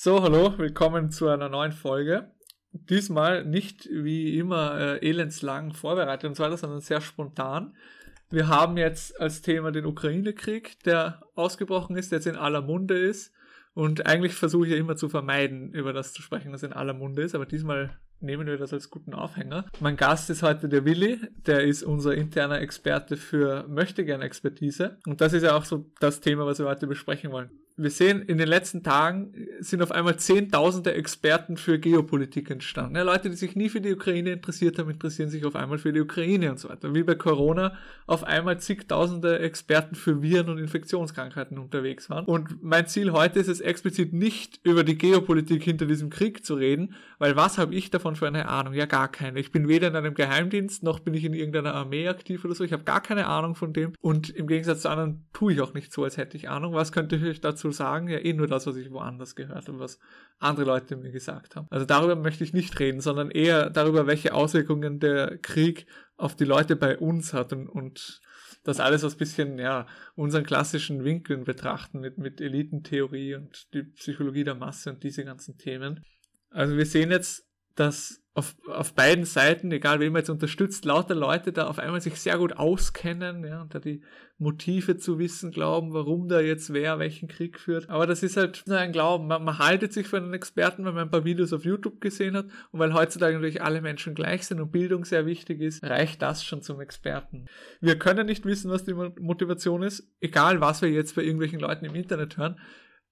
So, hallo, willkommen zu einer neuen Folge. Diesmal nicht wie immer äh, elendslang vorbereitet und so weiter, sondern sehr spontan. Wir haben jetzt als Thema den Ukraine-Krieg, der ausgebrochen ist, der jetzt in aller Munde ist. Und eigentlich versuche ich ja immer zu vermeiden, über das zu sprechen, was in aller Munde ist, aber diesmal nehmen wir das als guten Aufhänger. Mein Gast ist heute der Willi, der ist unser interner Experte für Möchtegern-Expertise. Und das ist ja auch so das Thema, was wir heute besprechen wollen wir sehen, in den letzten Tagen sind auf einmal zehntausende Experten für Geopolitik entstanden. Ja, Leute, die sich nie für die Ukraine interessiert haben, interessieren sich auf einmal für die Ukraine und so weiter. Wie bei Corona auf einmal zigtausende Experten für Viren und Infektionskrankheiten unterwegs waren. Und mein Ziel heute ist es explizit nicht über die Geopolitik hinter diesem Krieg zu reden, weil was habe ich davon für eine Ahnung? Ja, gar keine. Ich bin weder in einem Geheimdienst, noch bin ich in irgendeiner Armee aktiv oder so. Ich habe gar keine Ahnung von dem. Und im Gegensatz zu anderen tue ich auch nicht so, als hätte ich Ahnung. Was könnte ich dazu sagen, ja eh nur das, was ich woanders gehört habe, was andere Leute mir gesagt haben. Also darüber möchte ich nicht reden, sondern eher darüber, welche Auswirkungen der Krieg auf die Leute bei uns hat und, und das alles aus bisschen, ja, unseren klassischen Winkeln betrachten mit, mit Elitentheorie und die Psychologie der Masse und diese ganzen Themen. Also wir sehen jetzt, dass auf, auf beiden Seiten, egal wen man jetzt unterstützt, lauter Leute da auf einmal sich sehr gut auskennen, ja, und da die Motive zu wissen glauben, warum da jetzt wer welchen Krieg führt. Aber das ist halt nur ein Glauben. Man, man haltet sich für einen Experten, weil man ein paar Videos auf YouTube gesehen hat und weil heutzutage natürlich alle Menschen gleich sind und Bildung sehr wichtig ist, reicht das schon zum Experten. Wir können nicht wissen, was die Motivation ist, egal was wir jetzt bei irgendwelchen Leuten im Internet hören.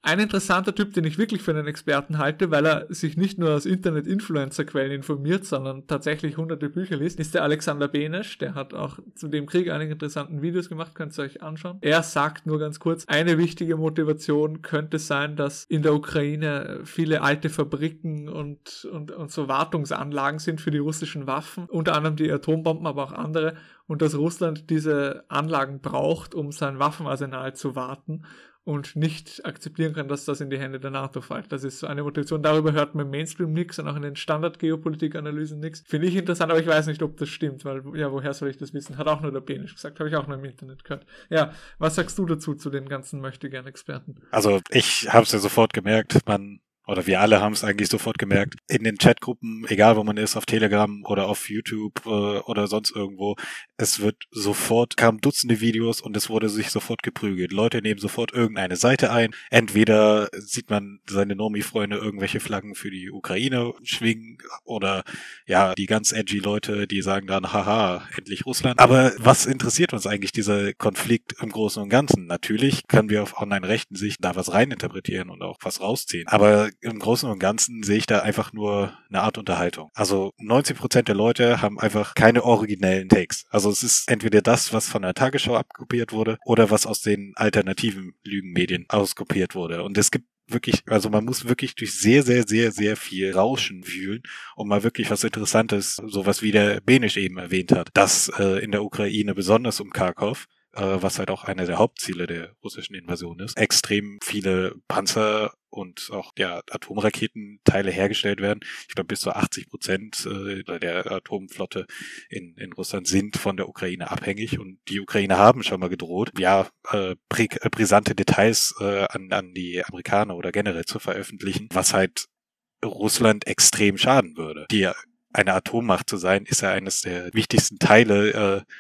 Ein interessanter Typ, den ich wirklich für einen Experten halte, weil er sich nicht nur aus Internet-Influencer-Quellen informiert, sondern tatsächlich hunderte Bücher liest, ist der Alexander Benesch. Der hat auch zu dem Krieg einige interessanten Videos gemacht, könnt ihr euch anschauen. Er sagt nur ganz kurz, eine wichtige Motivation könnte sein, dass in der Ukraine viele alte Fabriken und, und, und so Wartungsanlagen sind für die russischen Waffen, unter anderem die Atombomben, aber auch andere, und dass Russland diese Anlagen braucht, um sein Waffenarsenal zu warten und nicht akzeptieren kann, dass das in die Hände der NATO fällt. Das ist so eine Motivation. Darüber hört man im Mainstream nichts und auch in den Standard-Geopolitik-Analysen nichts. Finde ich interessant, aber ich weiß nicht, ob das stimmt, weil, ja, woher soll ich das wissen? Hat auch nur der Benisch gesagt, habe ich auch nur im Internet gehört. Ja, was sagst du dazu, zu den ganzen Möchtegern-Experten? Also, ich habe es ja sofort gemerkt, man oder wir alle haben es eigentlich sofort gemerkt, in den Chatgruppen, egal wo man ist, auf Telegram oder auf YouTube äh, oder sonst irgendwo, es wird sofort, kamen Dutzende Videos und es wurde sich sofort geprügelt. Leute nehmen sofort irgendeine Seite ein. Entweder sieht man seine Nomi-Freunde irgendwelche Flaggen für die Ukraine schwingen oder ja, die ganz edgy Leute, die sagen dann, haha, endlich Russland. Aber was interessiert uns eigentlich dieser Konflikt im Großen und Ganzen? Natürlich können wir auf online-rechten Sicht da was reininterpretieren und auch was rausziehen. Aber im Großen und Ganzen sehe ich da einfach nur eine Art Unterhaltung. Also 90 Prozent der Leute haben einfach keine originellen Takes. Also es ist entweder das, was von der Tagesschau abkopiert wurde oder was aus den alternativen Lügenmedien auskopiert wurde. Und es gibt wirklich, also man muss wirklich durch sehr, sehr, sehr, sehr viel Rauschen wühlen, um mal wirklich was Interessantes, sowas wie der Benisch eben erwähnt hat, dass äh, in der Ukraine, besonders um Kharkov, was halt auch einer der Hauptziele der russischen Invasion ist, extrem viele Panzer und auch ja, Atomraketenteile hergestellt werden. Ich glaube, bis zu 80 Prozent äh, der Atomflotte in, in Russland sind von der Ukraine abhängig und die Ukraine haben schon mal gedroht, ja, äh, prä äh, brisante Details äh, an, an die Amerikaner oder generell zu veröffentlichen, was halt Russland extrem schaden würde. Die eine Atommacht zu sein, ist ja eines der wichtigsten Teile äh,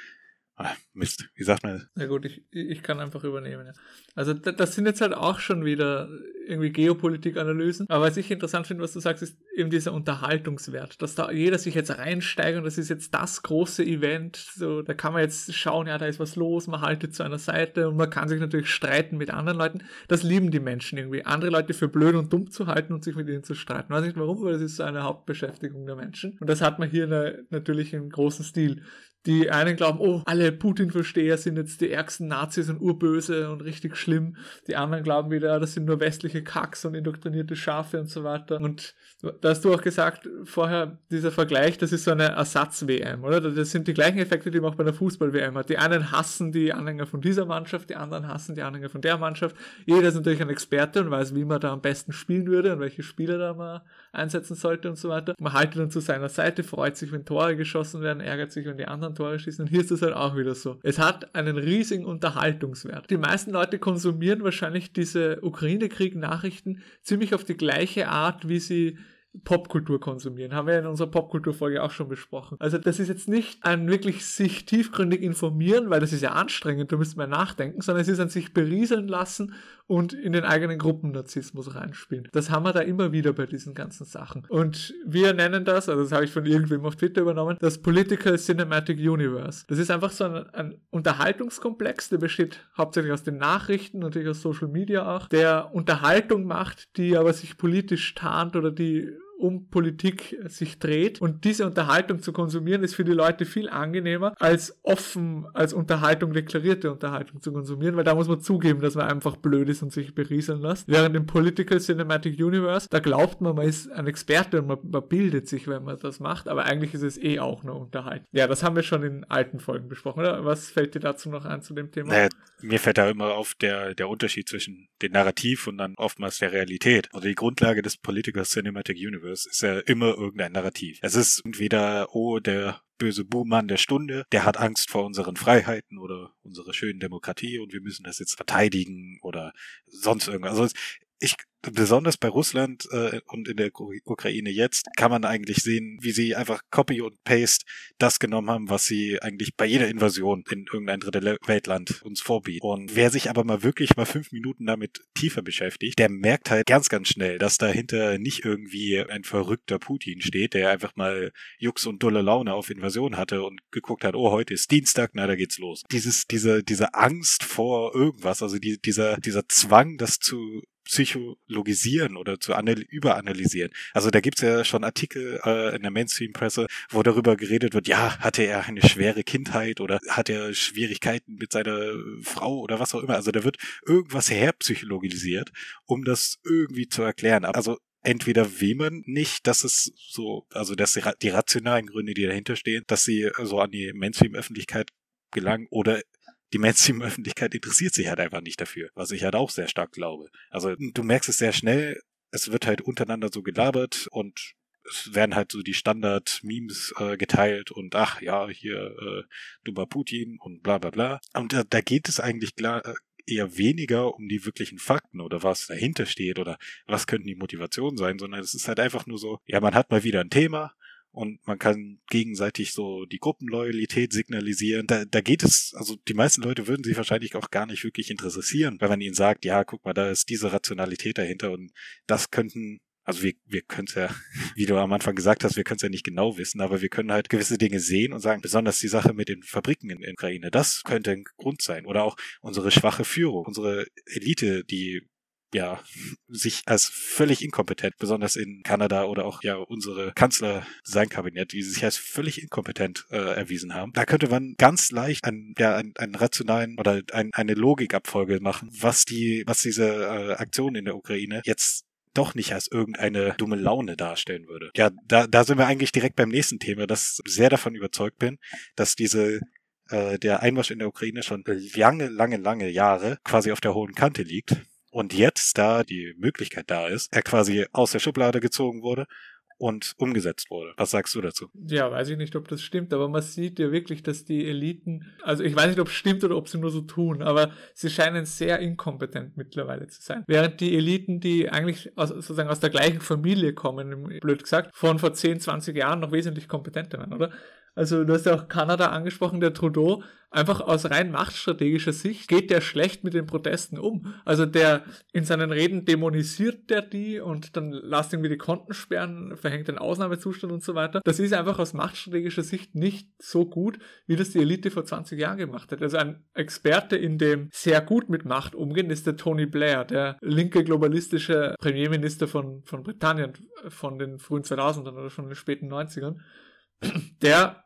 Ah, Mist, wie sagt man das? Ja gut, ich, ich kann einfach übernehmen. Ja. Also das sind jetzt halt auch schon wieder irgendwie Geopolitik-Analysen. Aber was ich interessant finde, was du sagst, ist eben dieser Unterhaltungswert, dass da jeder sich jetzt reinsteigt und das ist jetzt das große Event. So, da kann man jetzt schauen, ja, da ist was los, man haltet zu einer Seite und man kann sich natürlich streiten mit anderen Leuten. Das lieben die Menschen irgendwie, andere Leute für blöd und dumm zu halten und sich mit ihnen zu streiten. Weiß nicht warum, aber das ist so eine Hauptbeschäftigung der Menschen. Und das hat man hier natürlich im großen Stil. Die einen glauben, oh, alle Putin-Versteher sind jetzt die ärgsten Nazis und urböse und richtig schlimm. Die anderen glauben wieder, das sind nur westliche Kacks und indoktrinierte Schafe und so weiter. Und da hast du auch gesagt, vorher dieser Vergleich, das ist so eine Ersatz-WM, oder? Das sind die gleichen Effekte, die man auch bei der Fußball-WM hat. Die einen hassen die Anhänger von dieser Mannschaft, die anderen hassen die Anhänger von der Mannschaft. Jeder ist natürlich ein Experte und weiß, wie man da am besten spielen würde und welche Spieler da man einsetzen sollte und so weiter. Man haltet dann zu seiner Seite, freut sich, wenn Tore geschossen werden, ärgert sich, wenn die anderen Tore schießen. Und hier ist das halt auch wieder so. Es hat einen riesigen Unterhaltungswert. Die meisten Leute konsumieren wahrscheinlich diese Ukraine-Krieg-Nachrichten ziemlich auf die gleiche Art, wie sie Popkultur konsumieren. Haben wir in unserer Popkulturfolge auch schon besprochen. Also das ist jetzt nicht ein wirklich sich tiefgründig informieren, weil das ist ja anstrengend, da müsste man nachdenken, sondern es ist ein sich berieseln lassen und in den eigenen Gruppennarzissmus reinspielen. Das haben wir da immer wieder bei diesen ganzen Sachen. Und wir nennen das, also das habe ich von irgendwem auf Twitter übernommen, das Political Cinematic Universe. Das ist einfach so ein, ein Unterhaltungskomplex, der besteht hauptsächlich aus den Nachrichten, natürlich aus Social Media auch, der Unterhaltung macht, die aber sich politisch tarnt oder die um Politik sich dreht. Und diese Unterhaltung zu konsumieren ist für die Leute viel angenehmer, als offen als Unterhaltung deklarierte Unterhaltung zu konsumieren, weil da muss man zugeben, dass man einfach blöd ist und sich berieseln lässt. Während im Political Cinematic Universe, da glaubt man, man ist ein Experte und man, man bildet sich, wenn man das macht, aber eigentlich ist es eh auch nur Unterhaltung. Ja, das haben wir schon in alten Folgen besprochen, oder? Was fällt dir dazu noch ein zu dem Thema? Naja, mir fällt da immer auf der, der Unterschied zwischen dem Narrativ und dann oftmals der Realität. Oder die Grundlage des Political Cinematic Universe Universe ist ja immer irgendein Narrativ. Es ist entweder, oh, der böse Buhmann der Stunde, der hat Angst vor unseren Freiheiten oder unserer schönen Demokratie und wir müssen das jetzt verteidigen oder sonst irgendwas. Also ich besonders bei Russland äh, und in der Ukraine jetzt kann man eigentlich sehen, wie sie einfach Copy und Paste das genommen haben, was sie eigentlich bei jeder Invasion in irgendein dritte Weltland uns vorbieten. Und wer sich aber mal wirklich mal fünf Minuten damit tiefer beschäftigt, der merkt halt ganz, ganz schnell, dass dahinter nicht irgendwie ein verrückter Putin steht, der einfach mal Jux und dulle Laune auf Invasion hatte und geguckt hat, oh, heute ist Dienstag, na, da geht's los. Dieses, diese, diese Angst vor irgendwas, also die, dieser, dieser Zwang, das zu psychologisieren oder zu überanalysieren. Also da gibt's ja schon Artikel äh, in der Mainstream-Presse, wo darüber geredet wird, ja, hatte er eine schwere Kindheit oder hat er Schwierigkeiten mit seiner Frau oder was auch immer. Also da wird irgendwas herpsychologisiert, um das irgendwie zu erklären. Also entweder will man nicht, dass es so, also dass die rationalen Gründe, die dahinter stehen, dass sie so an die Mainstream-Öffentlichkeit gelangen oder die Mainstream-Öffentlichkeit interessiert sich halt einfach nicht dafür, was ich halt auch sehr stark glaube. Also du merkst es sehr schnell, es wird halt untereinander so gelabert und es werden halt so die Standard-Memes äh, geteilt und ach ja, hier äh, dummer Putin und bla bla bla. Und da, da geht es eigentlich klar, äh, eher weniger um die wirklichen Fakten oder was dahinter steht oder was könnten die Motivationen sein, sondern es ist halt einfach nur so, ja, man hat mal wieder ein Thema, und man kann gegenseitig so die Gruppenloyalität signalisieren. Da, da geht es, also die meisten Leute würden sich wahrscheinlich auch gar nicht wirklich interessieren, wenn man ihnen sagt, ja, guck mal, da ist diese Rationalität dahinter und das könnten also wir, wir können es ja, wie du am Anfang gesagt hast, wir können es ja nicht genau wissen, aber wir können halt gewisse Dinge sehen und sagen, besonders die Sache mit den Fabriken in, in Ukraine, das könnte ein Grund sein. Oder auch unsere schwache Führung, unsere Elite, die ja, sich als völlig inkompetent, besonders in Kanada oder auch ja unsere Kanzler, sein Kabinett, die sich als völlig inkompetent äh, erwiesen haben. Da könnte man ganz leicht einen, ja, einen, einen rationalen oder ein, eine Logikabfolge machen, was die, was diese äh, Aktion in der Ukraine jetzt doch nicht als irgendeine dumme Laune darstellen würde. Ja, da, da sind wir eigentlich direkt beim nächsten Thema, das sehr davon überzeugt bin, dass diese äh, der Einmarsch in der Ukraine schon lange, lange, lange Jahre quasi auf der hohen Kante liegt und jetzt, da die Möglichkeit da ist, er quasi aus der Schublade gezogen wurde und umgesetzt wurde. Was sagst du dazu? Ja, weiß ich nicht, ob das stimmt, aber man sieht ja wirklich, dass die Eliten, also ich weiß nicht, ob es stimmt oder ob sie nur so tun, aber sie scheinen sehr inkompetent mittlerweile zu sein. Während die Eliten, die eigentlich aus, sozusagen aus der gleichen Familie kommen, blöd gesagt, von vor 10, 20 Jahren noch wesentlich kompetenter waren, oder? Also du hast ja auch Kanada angesprochen, der Trudeau, einfach aus rein machtstrategischer Sicht geht der schlecht mit den Protesten um. Also der in seinen Reden dämonisiert der die und dann lasst irgendwie die Konten sperren, verhängt den Ausnahmezustand und so weiter. Das ist einfach aus machtstrategischer Sicht nicht so gut, wie das die Elite vor 20 Jahren gemacht hat. Also ein Experte in dem sehr gut mit Macht umgehen ist der Tony Blair, der linke globalistische Premierminister von, von Britannien von den frühen 2000ern oder schon den späten 90ern. Der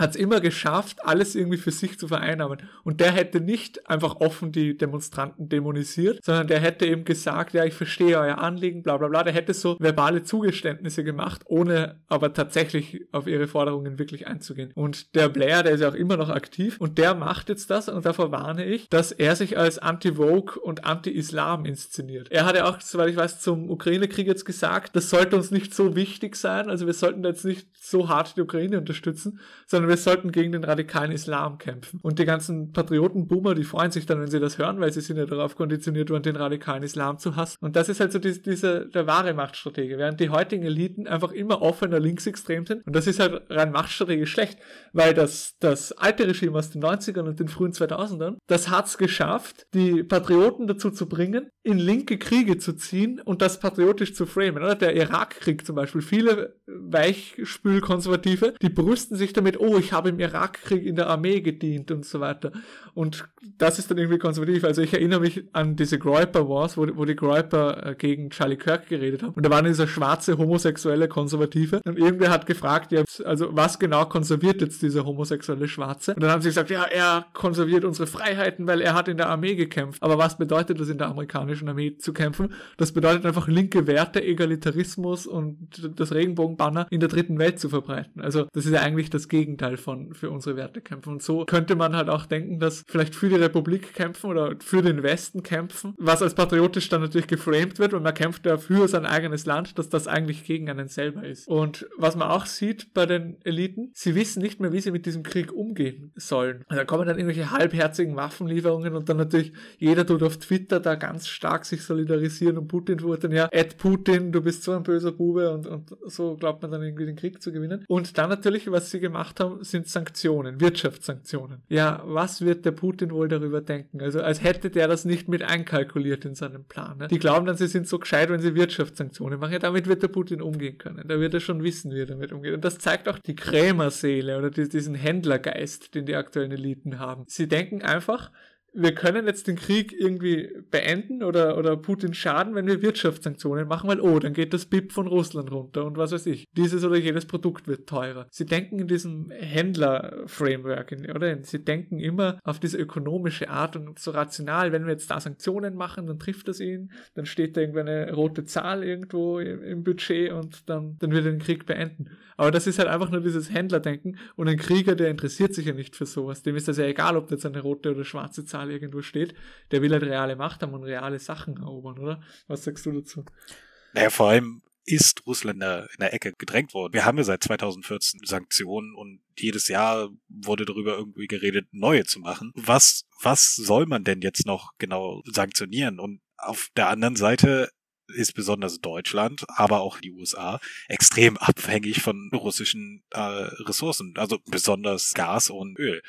hat es immer geschafft, alles irgendwie für sich zu vereinnahmen. Und der hätte nicht einfach offen die Demonstranten dämonisiert, sondern der hätte eben gesagt, ja, ich verstehe euer Anliegen, bla bla bla. Der hätte so verbale Zugeständnisse gemacht, ohne aber tatsächlich auf ihre Forderungen wirklich einzugehen. Und der Blair, der ist ja auch immer noch aktiv und der macht jetzt das und davor warne ich, dass er sich als Anti-Vogue und Anti-Islam inszeniert. Er hat ja auch, soweit ich weiß, zum Ukraine-Krieg jetzt gesagt, das sollte uns nicht so wichtig sein, also wir sollten jetzt nicht so hart die Ukraine unterstützen, sondern wir sollten gegen den radikalen Islam kämpfen. Und die ganzen Patrioten-Boomer, die freuen sich dann, wenn sie das hören, weil sie sind ja darauf konditioniert worden, den radikalen Islam zu hassen. Und das ist halt so diese, diese der wahre Machtstratege, während die heutigen Eliten einfach immer offener linksextrem sind. Und das ist halt rein machtstrategisch schlecht, weil das, das alte Regime aus den 90ern und den frühen 2000ern, das hat's geschafft, die Patrioten dazu zu bringen, in linke Kriege zu ziehen und das patriotisch zu framen. Oder? Der Irakkrieg zum Beispiel. Viele Weichspülkonservative, die brüsten sich damit, oh, ich habe im Irakkrieg in der Armee gedient und so weiter. Und das ist dann irgendwie konservativ. Also ich erinnere mich an diese Groiper Wars, wo, wo die Groiper äh, gegen Charlie Kirk geredet haben. Und da waren dieser schwarze homosexuelle Konservative. Und irgendwer hat gefragt, ja, also was genau konserviert jetzt dieser homosexuelle Schwarze? Und dann haben sie gesagt, ja, er konserviert unsere Freiheiten, weil er hat in der Armee gekämpft. Aber was bedeutet das in der amerikanischen Armee zu kämpfen? Das bedeutet einfach linke Werte, Egalitarismus und das Regenbogenbanner in der dritten Welt zu verbreiten. Also das ist ja eigentlich das Gegenteil von für unsere Werte kämpfen. Und so könnte man halt auch denken, dass vielleicht für die Republik kämpfen oder für den Westen kämpfen, was als patriotisch dann natürlich geframed wird und man kämpft ja für sein eigenes Land, dass das eigentlich gegen einen selber ist. Und was man auch sieht bei den Eliten, sie wissen nicht mehr, wie sie mit diesem Krieg umgehen sollen. Und da kommen dann irgendwelche halbherzigen Waffenlieferungen und dann natürlich jeder tut auf Twitter da ganz stark sich solidarisieren und Putin verurteilen, ja, Ed Putin, du bist so ein böser Bube und, und so glaubt man dann irgendwie den Krieg zu gewinnen. Und dann natürlich, was sie gemacht haben, sind Sanktionen, Wirtschaftssanktionen. Ja, was wird der Putin wohl darüber denken? Also als hätte der das nicht mit einkalkuliert in seinem Plan. Ne? Die glauben dann, sie sind so gescheit, wenn sie Wirtschaftssanktionen machen. Ja, damit wird der Putin umgehen können. Da wird er schon wissen, wie er damit umgeht. Und das zeigt auch die Krämerseele oder diesen Händlergeist, den die aktuellen Eliten haben. Sie denken einfach, wir können jetzt den Krieg irgendwie beenden oder, oder Putin schaden, wenn wir Wirtschaftssanktionen machen, weil, oh, dann geht das BIP von Russland runter und was weiß ich. Dieses oder jedes Produkt wird teurer. Sie denken in diesem Händler-Framework, oder? Sie denken immer auf diese ökonomische Art und so rational, wenn wir jetzt da Sanktionen machen, dann trifft das ihn, dann steht da irgendwie eine rote Zahl irgendwo im Budget und dann, dann wird er den Krieg beenden. Aber das ist halt einfach nur dieses Händlerdenken und ein Krieger, der interessiert sich ja nicht für sowas. Dem ist das ja egal, ob da jetzt eine rote oder schwarze Zahl Zahl irgendwo steht, der will halt reale Macht haben und reale Sachen erobern, oder? Was sagst du dazu? Naja, vor allem ist Russland in der, in der Ecke gedrängt worden. Wir haben ja seit 2014 Sanktionen und jedes Jahr wurde darüber irgendwie geredet, neue zu machen. Was, was soll man denn jetzt noch genau sanktionieren? Und auf der anderen Seite ist besonders Deutschland, aber auch die USA extrem abhängig von russischen äh, Ressourcen, also besonders Gas und Öl.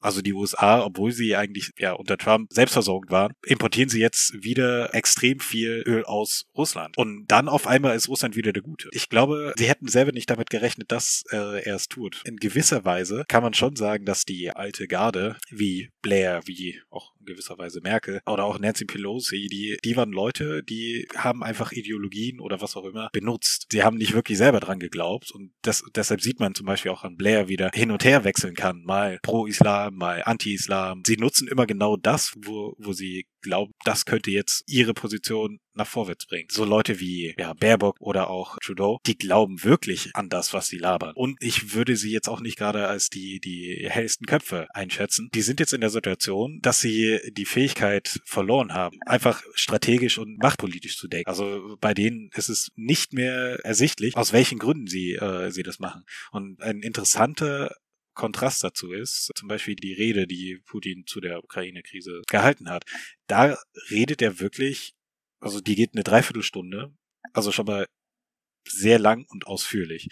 Also die USA, obwohl sie eigentlich ja unter Trump selbstversorgt waren, importieren sie jetzt wieder extrem viel Öl aus Russland. Und dann auf einmal ist Russland wieder der Gute. Ich glaube, sie hätten selber nicht damit gerechnet, dass äh, er es tut. In gewisser Weise kann man schon sagen, dass die alte Garde, wie Blair, wie auch in gewisser Weise Merkel oder auch Nancy Pelosi, die, die waren Leute, die haben einfach Ideologien oder was auch immer benutzt. Sie haben nicht wirklich selber dran geglaubt und das, deshalb sieht man zum Beispiel auch an Blair wieder hin und her wechseln kann, mal pro-Islam, mal anti-Islam. Sie nutzen immer genau das, wo, wo sie glauben, das könnte jetzt ihre Position nach vorwärts bringen. So Leute wie ja, Baerbock oder auch Trudeau, die glauben wirklich an das, was sie labern. Und ich würde sie jetzt auch nicht gerade als die, die hellsten Köpfe einschätzen. Die sind jetzt in der Situation, dass sie die Fähigkeit verloren haben, einfach strategisch und machtpolitisch zu denken. Also bei denen ist es nicht mehr ersichtlich, aus welchen Gründen sie, äh, sie das machen. Und ein interessanter Kontrast dazu ist, zum Beispiel die Rede, die Putin zu der Ukraine-Krise gehalten hat. Da redet er wirklich, also die geht eine Dreiviertelstunde, also schon mal sehr lang und ausführlich.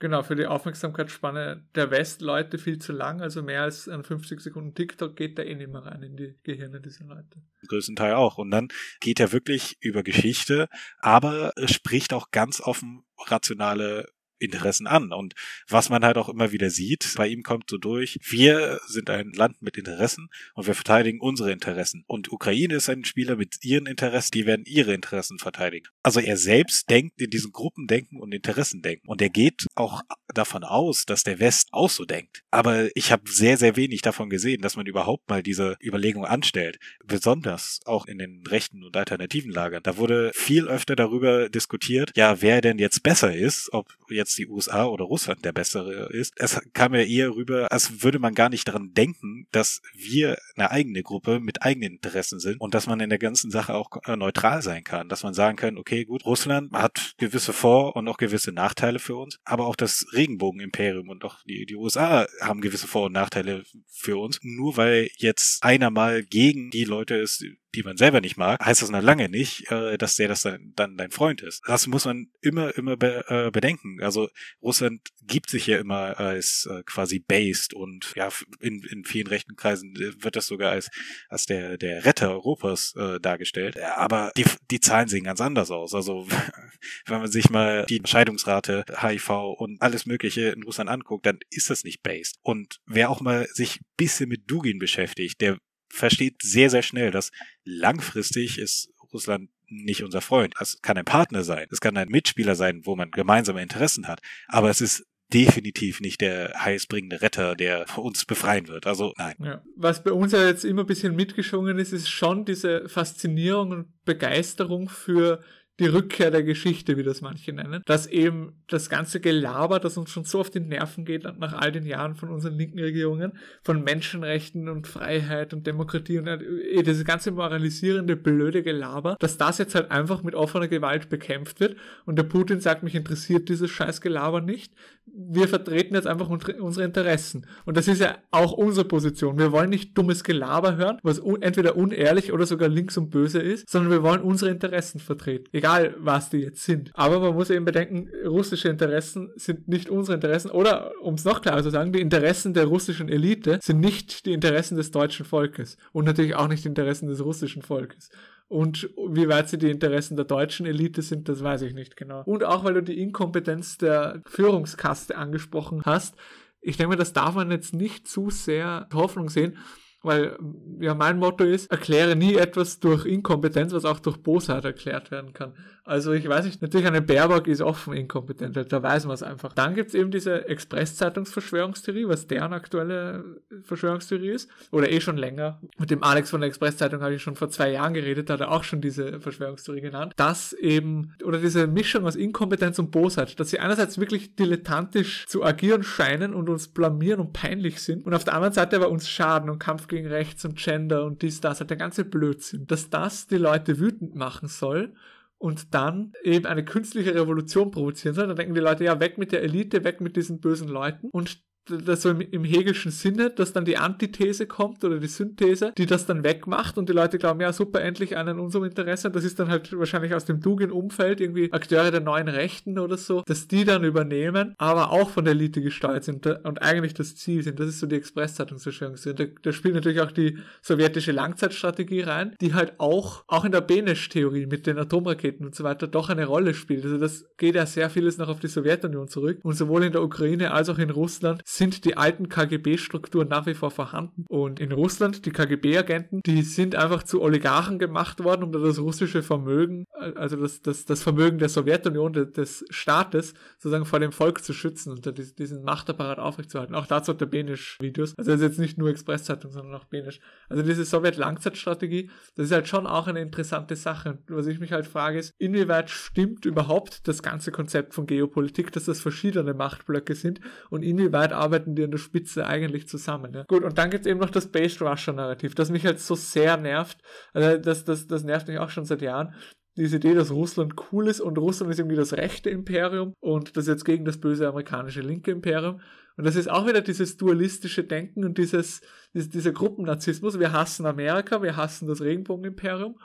Genau, für die Aufmerksamkeitsspanne der Westleute viel zu lang, also mehr als an 50 Sekunden TikTok geht da eh nicht mehr rein in die Gehirne dieser Leute. Größten Teil auch. Und dann geht er wirklich über Geschichte, aber spricht auch ganz offen rationale Interessen an. Und was man halt auch immer wieder sieht, bei ihm kommt so durch, wir sind ein Land mit Interessen und wir verteidigen unsere Interessen. Und Ukraine ist ein Spieler mit ihren Interessen, die werden ihre Interessen verteidigen. Also er selbst denkt in diesen Gruppendenken und Interessendenken. Und er geht auch davon aus, dass der West auch so denkt. Aber ich habe sehr, sehr wenig davon gesehen, dass man überhaupt mal diese Überlegung anstellt. Besonders auch in den rechten und alternativen Lagern. Da wurde viel öfter darüber diskutiert, ja, wer denn jetzt besser ist, ob jetzt jetzt die USA oder Russland der bessere ist. Es kam ja eher rüber, als würde man gar nicht daran denken, dass wir eine eigene Gruppe mit eigenen Interessen sind und dass man in der ganzen Sache auch äh, neutral sein kann, dass man sagen kann, okay, gut, Russland hat gewisse Vor- und auch gewisse Nachteile für uns, aber auch das Regenbogenimperium und auch die, die USA haben gewisse Vor- und Nachteile für uns. Nur weil jetzt einer mal gegen die Leute ist, die man selber nicht mag, heißt das noch lange nicht, äh, dass der das dann, dann dein Freund ist. Das muss man immer, immer be, äh, bedenken. Also Russland gibt sich ja immer als äh, quasi based und ja, in, in vielen rechten Kreisen wird das sogar als, als der, der Retter Europas äh, dargestellt. Aber die, die Zahlen sehen ganz anders aus. Also wenn man sich mal die Scheidungsrate, HIV und alles Mögliche in Russland anguckt, dann ist das nicht based. Und wer auch mal sich bisschen mit Dugin beschäftigt, der versteht sehr, sehr schnell, dass langfristig ist Russland nicht unser Freund. Es kann ein Partner sein, es kann ein Mitspieler sein, wo man gemeinsame Interessen hat, aber es ist definitiv nicht der heißbringende Retter, der uns befreien wird. Also nein. Ja. Was bei uns ja jetzt immer ein bisschen mitgeschwungen ist, ist schon diese Faszinierung und Begeisterung für die Rückkehr der Geschichte, wie das manche nennen, dass eben das ganze Gelaber, das uns schon so auf die Nerven geht nach all den Jahren von unseren linken Regierungen, von Menschenrechten und Freiheit und Demokratie und äh, dieses ganze moralisierende, blöde Gelaber, dass das jetzt halt einfach mit offener Gewalt bekämpft wird und der Putin sagt, mich interessiert dieses scheiß Gelaber nicht. Wir vertreten jetzt einfach unsere Interessen. Und das ist ja auch unsere Position. Wir wollen nicht dummes Gelaber hören, was entweder unehrlich oder sogar links und böse ist, sondern wir wollen unsere Interessen vertreten egal was die jetzt sind. Aber man muss eben bedenken, russische Interessen sind nicht unsere Interessen oder, um es noch klarer zu sagen, die Interessen der russischen Elite sind nicht die Interessen des deutschen Volkes und natürlich auch nicht die Interessen des russischen Volkes. Und wie weit sie die Interessen der deutschen Elite sind, das weiß ich nicht genau. Und auch weil du die Inkompetenz der Führungskaste angesprochen hast, ich denke, das darf man jetzt nicht zu sehr Hoffnung sehen, weil ja mein Motto ist, erkläre nie etwas durch Inkompetenz, was auch durch Bosheit erklärt werden kann. Also ich weiß nicht, natürlich eine Baerbock ist offen inkompetent, da weiß man es einfach. Dann gibt's eben diese Express-Zeitungs-Verschwörungstheorie, was deren aktuelle Verschwörungstheorie ist, oder eh schon länger. Mit dem Alex von der Express-Zeitung habe ich schon vor zwei Jahren geredet, da hat er auch schon diese Verschwörungstheorie genannt, dass eben, oder diese Mischung aus Inkompetenz und Bosheit, dass sie einerseits wirklich dilettantisch zu agieren scheinen und uns blamieren und peinlich sind und auf der anderen Seite aber uns schaden und Kampf gegen Rechts und Gender und dies, das, halt der ganze Blödsinn, dass das die Leute wütend machen soll und dann eben eine künstliche Revolution provozieren soll. Dann denken die Leute, ja, weg mit der Elite, weg mit diesen bösen Leuten und das so im, im Hegelschen Sinne, dass dann die Antithese kommt oder die Synthese, die das dann wegmacht und die Leute glauben, ja super, endlich einen in unserem Interesse. Das ist dann halt wahrscheinlich aus dem Dugin-Umfeld irgendwie Akteure der neuen Rechten oder so, dass die dann übernehmen, aber auch von der Elite gesteuert sind und eigentlich das Ziel sind. Das ist so die Express-Zeitungsverschwörung. Da, da spielt natürlich auch die sowjetische Langzeitstrategie rein, die halt auch, auch in der Benesch-Theorie mit den Atomraketen und so weiter doch eine Rolle spielt. Also das geht ja sehr vieles noch auf die Sowjetunion zurück und sowohl in der Ukraine als auch in Russland sind die alten KGB-Strukturen nach wie vor vorhanden. Und in Russland, die KGB-Agenten, die sind einfach zu Oligarchen gemacht worden, um das russische Vermögen, also das, das, das Vermögen der Sowjetunion, des Staates, sozusagen vor dem Volk zu schützen und diesen Machtapparat aufrechtzuerhalten. Auch dazu hat der Benisch Videos. Also das ist jetzt nicht nur Expresszeitung, sondern auch Benisch. Also diese Sowjet-Langzeitstrategie, das ist halt schon auch eine interessante Sache. Was ich mich halt frage ist, inwieweit stimmt überhaupt das ganze Konzept von Geopolitik, dass das verschiedene Machtblöcke sind und inwieweit arbeiten die an der Spitze eigentlich zusammen. Ja? Gut, und dann gibt es eben noch das Based Russia Narrativ, das mich halt so sehr nervt. Also das, das, das nervt mich auch schon seit Jahren diese Idee, dass Russland cool ist und Russland ist irgendwie das rechte Imperium und das jetzt gegen das böse amerikanische linke Imperium. Und das ist auch wieder dieses dualistische Denken und dieses, dieser Gruppennarzissmus. Wir hassen Amerika, wir hassen das Regenbogenimperium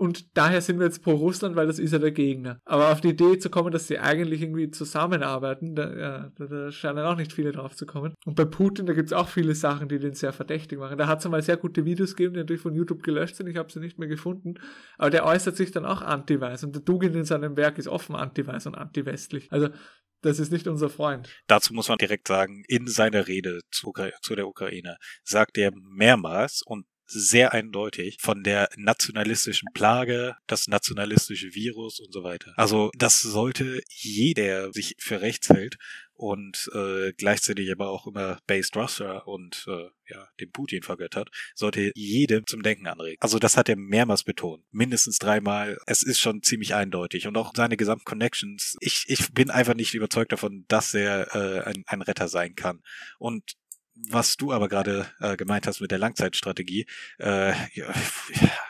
und daher sind wir jetzt pro Russland, weil das ist ja der Gegner. Aber auf die Idee zu kommen, dass sie eigentlich irgendwie zusammenarbeiten, da, ja, da, da scheinen auch nicht viele drauf zu kommen. Und bei Putin, da gibt's auch viele Sachen, die den sehr verdächtig machen. Da hat es mal sehr gute Videos gegeben, die natürlich von YouTube gelöscht sind. Ich habe sie nicht mehr gefunden. Aber der äußert sich dann auch anti-weiß. Und der Dugin in seinem Werk ist offen anti-weiß und anti-westlich. Also das ist nicht unser Freund. Dazu muss man direkt sagen, in seiner Rede zu, zu der Ukraine sagt er mehrmals und sehr eindeutig von der nationalistischen Plage, das nationalistische Virus und so weiter. Also das sollte jeder sich für rechts hält und äh, gleichzeitig aber auch immer Based Russia und äh, ja, den Putin vergöttert, sollte jedem zum Denken anregen. Also das hat er mehrmals betont. Mindestens dreimal. Es ist schon ziemlich eindeutig. Und auch seine Gesamtconnections. Ich, ich bin einfach nicht überzeugt davon, dass er äh, ein, ein Retter sein kann. Und was du aber gerade äh, gemeint hast mit der Langzeitstrategie, äh, ja,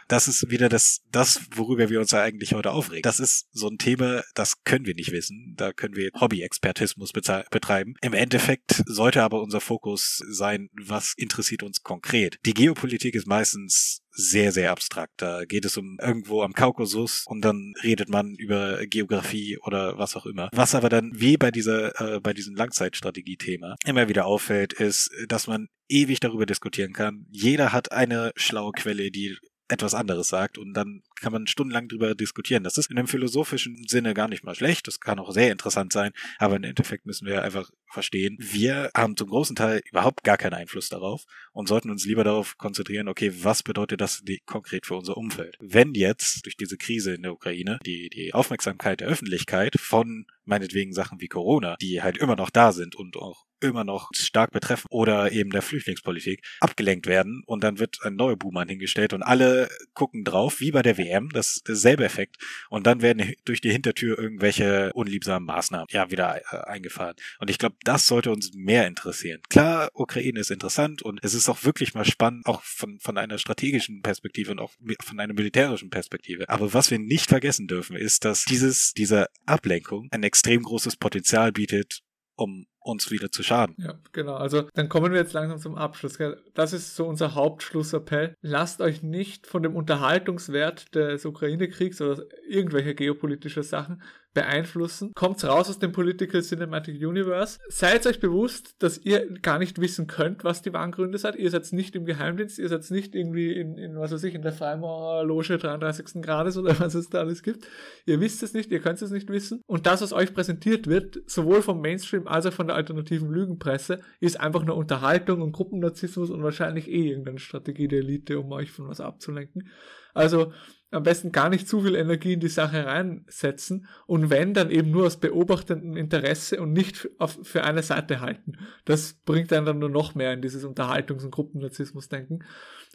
das ist wieder das, das, worüber wir uns ja eigentlich heute aufregen. Das ist so ein Thema, das können wir nicht wissen. Da können wir Hobby-Expertismus betreiben. Im Endeffekt sollte aber unser Fokus sein, was interessiert uns konkret. Die Geopolitik ist meistens sehr, sehr abstrakt. Da geht es um irgendwo am Kaukasus und dann redet man über Geografie oder was auch immer. Was aber dann wie bei dieser, äh, bei diesem Langzeitstrategie-Thema immer wieder auffällt, ist, dass man ewig darüber diskutieren kann. Jeder hat eine schlaue Quelle, die etwas anderes sagt und dann kann man stundenlang drüber diskutieren. Das ist in einem philosophischen Sinne gar nicht mal schlecht, das kann auch sehr interessant sein, aber im Endeffekt müssen wir einfach verstehen, wir haben zum großen Teil überhaupt gar keinen Einfluss darauf und sollten uns lieber darauf konzentrieren, okay, was bedeutet das konkret für unser Umfeld? Wenn jetzt durch diese Krise in der Ukraine die, die Aufmerksamkeit der Öffentlichkeit von meinetwegen Sachen wie Corona, die halt immer noch da sind und auch immer noch stark betreffen oder eben der Flüchtlingspolitik abgelenkt werden und dann wird ein neuer Buhmann hingestellt und alle gucken drauf, wie bei der WM, das ist Effekt und dann werden durch die Hintertür irgendwelche unliebsamen Maßnahmen ja wieder äh, eingefahren. Und ich glaube, das sollte uns mehr interessieren. Klar, Ukraine ist interessant und es ist auch wirklich mal spannend, auch von, von einer strategischen Perspektive und auch von einer militärischen Perspektive. Aber was wir nicht vergessen dürfen, ist, dass dieses, diese Ablenkung ein extrem großes Potenzial bietet, um uns wieder zu schaden. Ja, genau. Also dann kommen wir jetzt langsam zum Abschluss. Gell? Das ist so unser Hauptschlussappell. Lasst euch nicht von dem Unterhaltungswert des Ukraine-Kriegs oder irgendwelcher geopolitischer Sachen beeinflussen. Kommt raus aus dem Political Cinematic Universe. Seid euch bewusst, dass ihr gar nicht wissen könnt, was die wahren Gründe seid. Ihr seid nicht im Geheimdienst, ihr seid nicht irgendwie in, in was weiß ich, in der Freimaurerloge 33. Grades oder was es da alles gibt. Ihr wisst es nicht, ihr könnt es nicht wissen. Und das, was euch präsentiert wird, sowohl vom Mainstream als auch von der alternativen Lügenpresse, ist einfach nur Unterhaltung und Gruppennarzissmus und wahrscheinlich eh irgendeine Strategie der Elite, um euch von was abzulenken. Also am besten gar nicht zu viel Energie in die Sache reinsetzen und wenn, dann eben nur aus beobachtendem Interesse und nicht auf, für eine Seite halten. Das bringt einen dann nur noch mehr in dieses Unterhaltungs- und Gruppennarzissmus-Denken.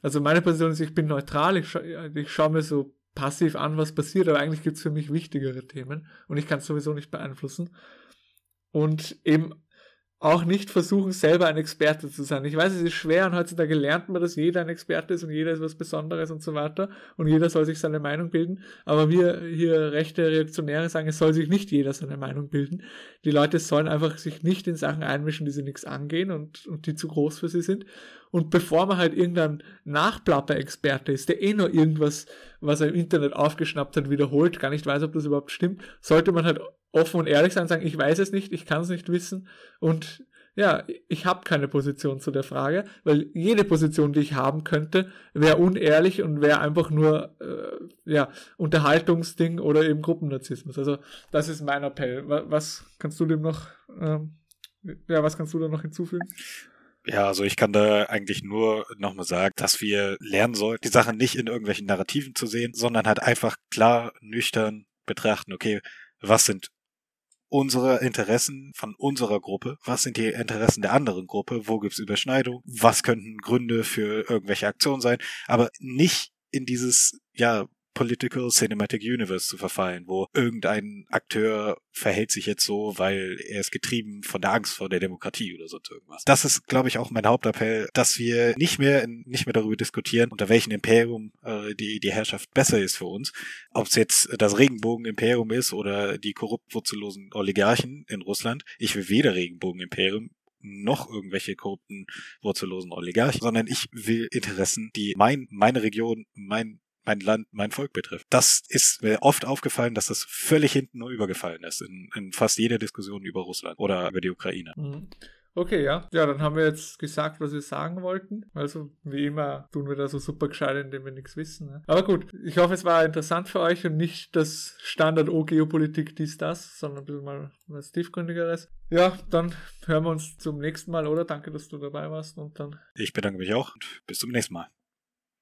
Also meine Position ist, ich bin neutral, ich, scha ich schaue mir so passiv an, was passiert, aber eigentlich gibt es für mich wichtigere Themen und ich kann es sowieso nicht beeinflussen. Und eben auch nicht versuchen, selber ein Experte zu sein. Ich weiß, es ist schwer und heutzutage lernt man, dass jeder ein Experte ist und jeder ist was Besonderes und so weiter und jeder soll sich seine Meinung bilden. Aber wir hier rechte Reaktionäre sagen, es soll sich nicht jeder seine Meinung bilden. Die Leute sollen einfach sich nicht in Sachen einmischen, die sie nichts angehen und, und die zu groß für sie sind. Und bevor man halt irgendein Nachplapper-Experte ist, der eh nur irgendwas, was er im Internet aufgeschnappt hat, wiederholt, gar nicht weiß, ob das überhaupt stimmt, sollte man halt offen und ehrlich sein, sagen, ich weiß es nicht, ich kann es nicht wissen und ja, ich habe keine Position zu der Frage, weil jede Position, die ich haben könnte, wäre unehrlich und wäre einfach nur äh, ja Unterhaltungsding oder eben Gruppennarzissmus. Also das ist mein Appell. Was kannst du dem noch, ähm, ja, was kannst du da noch hinzufügen? Ja, also ich kann da eigentlich nur nochmal sagen, dass wir lernen sollten, die Sachen nicht in irgendwelchen Narrativen zu sehen, sondern halt einfach klar, nüchtern betrachten, okay, was sind unsere Interessen von unserer Gruppe? Was sind die Interessen der anderen Gruppe? Wo gibt's Überschneidung? Was könnten Gründe für irgendwelche Aktionen sein? Aber nicht in dieses, ja, Political Cinematic Universe zu verfallen, wo irgendein Akteur verhält sich jetzt so, weil er ist getrieben von der Angst vor der Demokratie oder so irgendwas. Das ist, glaube ich, auch mein Hauptappell, dass wir nicht mehr nicht mehr darüber diskutieren, unter welchem Imperium äh, die die Herrschaft besser ist für uns, ob es jetzt das Regenbogenimperium ist oder die korrupt wurzellosen Oligarchen in Russland. Ich will weder Regenbogenimperium noch irgendwelche korrupten, wurzellosen Oligarchen, sondern ich will Interessen, die mein, meine Region, mein mein Land, mein Volk betrifft. Das ist mir oft aufgefallen, dass das völlig hinten nur übergefallen ist in, in fast jeder Diskussion über Russland oder über die Ukraine. Mhm. Okay, ja. Ja, dann haben wir jetzt gesagt, was wir sagen wollten. Also, wie immer, tun wir da so super gescheit, indem wir nichts wissen. Ne? Aber gut, ich hoffe, es war interessant für euch und nicht das Standard O-Geopolitik dies, das, sondern ein bisschen mal was tiefgründigeres. Ja, dann hören wir uns zum nächsten Mal, oder? Danke, dass du dabei warst und dann. Ich bedanke mich auch und bis zum nächsten Mal.